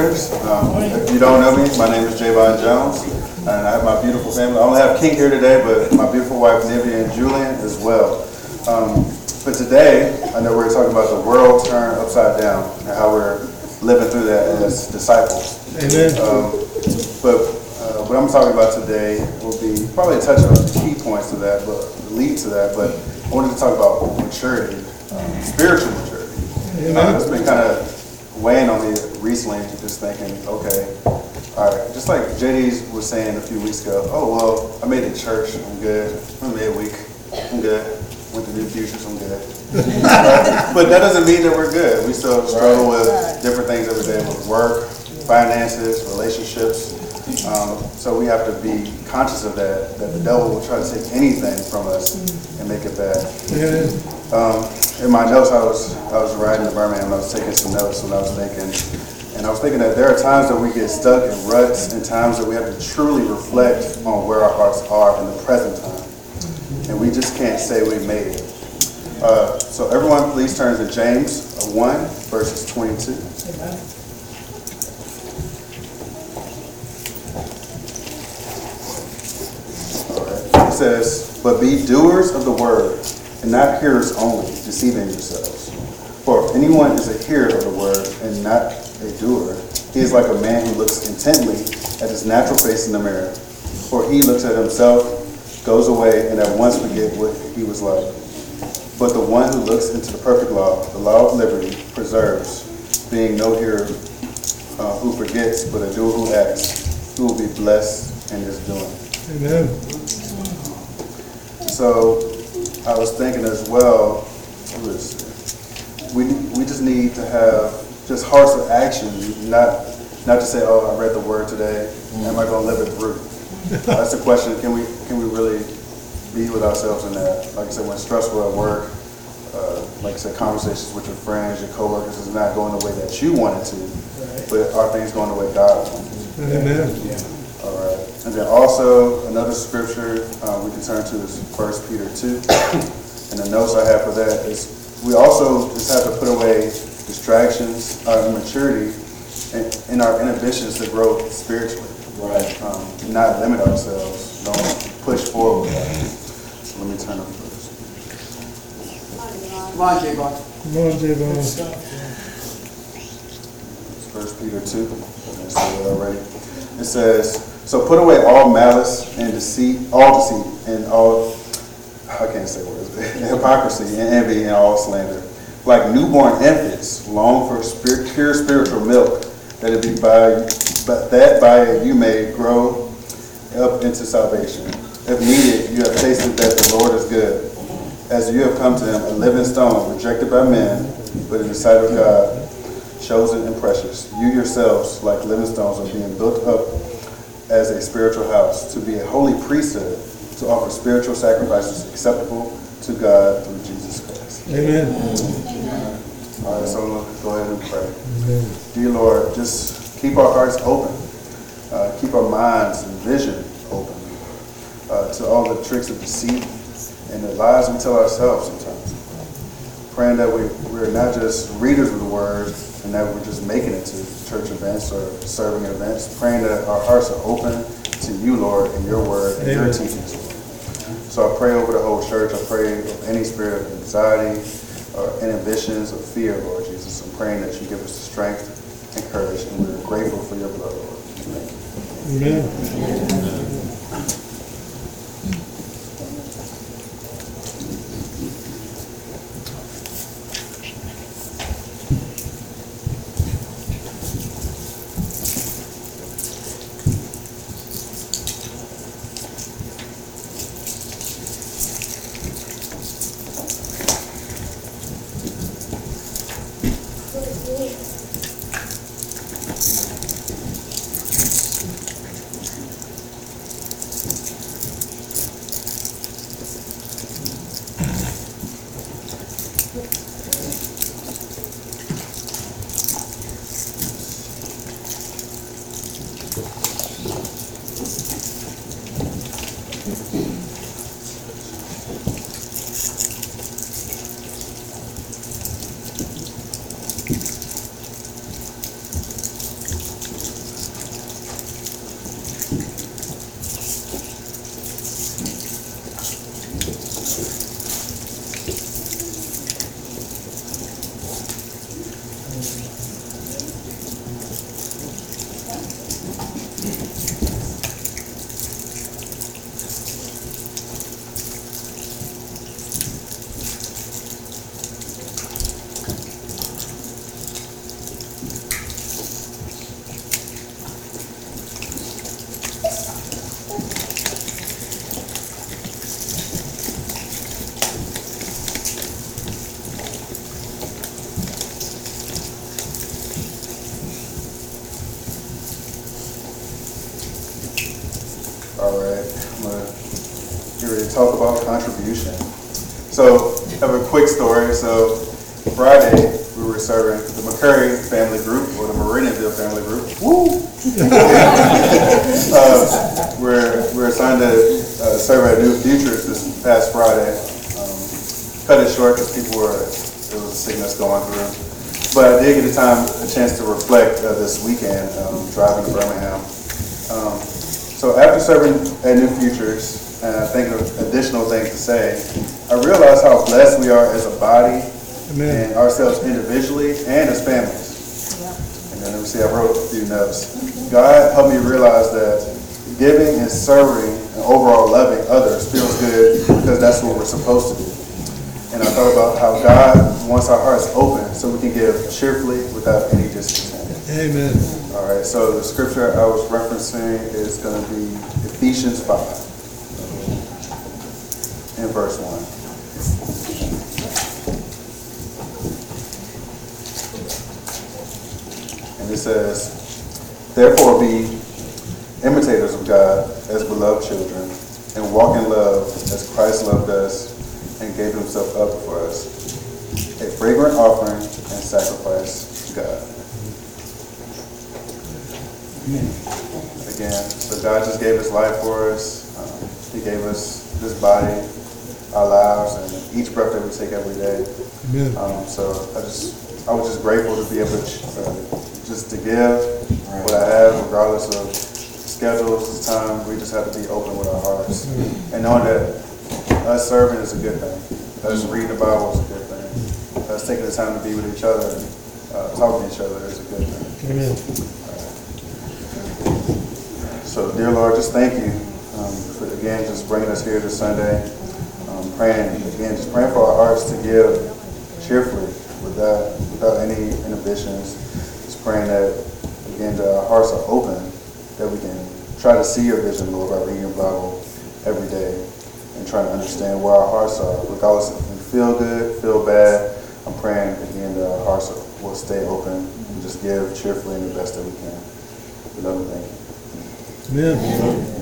Um, If you don't know me, my name is Javon Jones, and I have my beautiful family. I only have King here today, but my beautiful wife Nivea and Julian as well. Um, But today, I know we're talking about the world turned upside down and how we're living through that as disciples. Amen. Um, But uh, what I'm talking about today will be probably touch on key points to that, but lead to that. But I wanted to talk about maturity, um, spiritual maturity. Uh, It's been kind of weighing on me recently, just thinking, okay, all right, just like JD was saying a few weeks ago, oh, well, I made it to church, I'm good. I'm midweek, I'm good. Went to New Futures, I'm good. But that doesn't mean that we're good. We still struggle with different things every day with work, finances, relationships. Um, so we have to be conscious of that, that the devil will try to take anything from us and make it bad. Amen. Um, in my notes, I was, I was writing the Birmingham, I was taking some notes and I was thinking, and I was thinking that there are times that we get stuck in ruts and times that we have to truly reflect on where our hearts are in the present time. And we just can't say we made it. Uh, so everyone, please turn to James 1, verses 22. Amen. It says, But be doers of the word, and not hearers only, deceiving yourselves. For if anyone is a hearer of the word and not a doer, he is like a man who looks intently at his natural face in the mirror. For he looks at himself, goes away, and at once forget what he was like. But the one who looks into the perfect law, the law of liberty, preserves, being no hearer uh, who forgets, but a doer who acts, who will be blessed in his doing. Amen. So I was thinking as well, we, we just need to have just hearts of action, not, not to say, oh, I read the word today, am I gonna live it through? That's the question, can we, can we really be with ourselves in that? Like I said, when stressful at work, uh, like I said, conversations with your friends, your coworkers is not going the way that you want it to, but are things going the way God wants? Amen. All right. And then also, another scripture uh, we can turn to is First Peter 2. And the notes I have for that is, we also just have to put away distractions, our immaturity, and, and our inhibitions to grow spiritually. Right. Um, not limit ourselves, don't push forward. So let me turn up first. Come on, Javon. Come on, Javon. First Peter 2, I said it already. It says, So put away all malice and deceit, all deceit, and all, I can't say words, hypocrisy and envy and all slander. Like newborn infants, long for spirit, pure spiritual milk, that it be by, but that by it you may grow up into salvation. If needed, you have tasted that the Lord is good. As you have come to him, a living stone, rejected by men, but in the sight of God, chosen and precious. You yourselves, like living stones, are being built up as a spiritual house, to be a holy priesthood, to offer spiritual sacrifices acceptable to God through Jesus Christ. Amen. All right, so let's go ahead and pray. Dear Lord, just keep our hearts open, uh, keep our minds and vision open uh, to all the tricks of deceit and the lies we tell ourselves sometimes. Praying that we, we're not just readers of the word and that we're just making it to church events or serving events. Praying that our hearts are open to you, Lord, and your word and your teachings, So I pray over the whole church. I pray of any spirit of anxiety or inhibitions or fear, Lord Jesus. I'm praying that you give us the strength and courage, and we're grateful for your blood, Lord. Thank you. Amen. All right, I'm gonna get ready to talk about contribution. So, I have a quick story. So, Friday, we were serving the McCurry family group, or the Meridianville family group. Woo! Uh, We're, we're assigned to uh, serve at New Futures this past Friday. Um, Cut it short because people were, there was a sickness going through. But I did get a time, a chance to reflect uh, this weekend, um, driving to Birmingham. Um, So after serving at New Futures, and I think of additional things to say, I realized how blessed we are as a body Amen. and ourselves individually and as families. And then let me see, I wrote a few notes. God helped me realize that giving and serving and overall loving others feels good because that's what we're supposed to do. And I thought about how God wants our hearts open so we can give cheerfully without any discontent. Amen. All right, so the scripture I was referencing is going to be Ephesians 5 in verse 1. And it says, Therefore be imitators of God as beloved children, and walk in love as Christ loved us and gave himself up for us, a fragrant offering and sacrifice to God. Again, so God just gave his life for us. Um, He gave us this body, our lives, and each breath that we take every day. Um, so I just, I was just grateful to be able to, uh, just to give what I have regardless of schedules, this time, we just have to be open with our hearts. And knowing that us serving is a good thing, us reading the Bible is a good thing, us taking the time to be with each other, uh, talking to each other is a good thing. Amen. So, dear Lord, just thank you um, for, again, just bringing us here this Sunday. Um, praying, again, just praying for our hearts to give cheerfully without, without any inhibitions. Just praying that, again, that our hearts are open, that we can try to see your vision, Lord, by reading your Bible every day and trying to understand where our hearts are. Regardless if we feel good, feel bad, I'm praying, again, that our hearts will stay open and just give cheerfully and the best that we can. We love and thank you. Amém.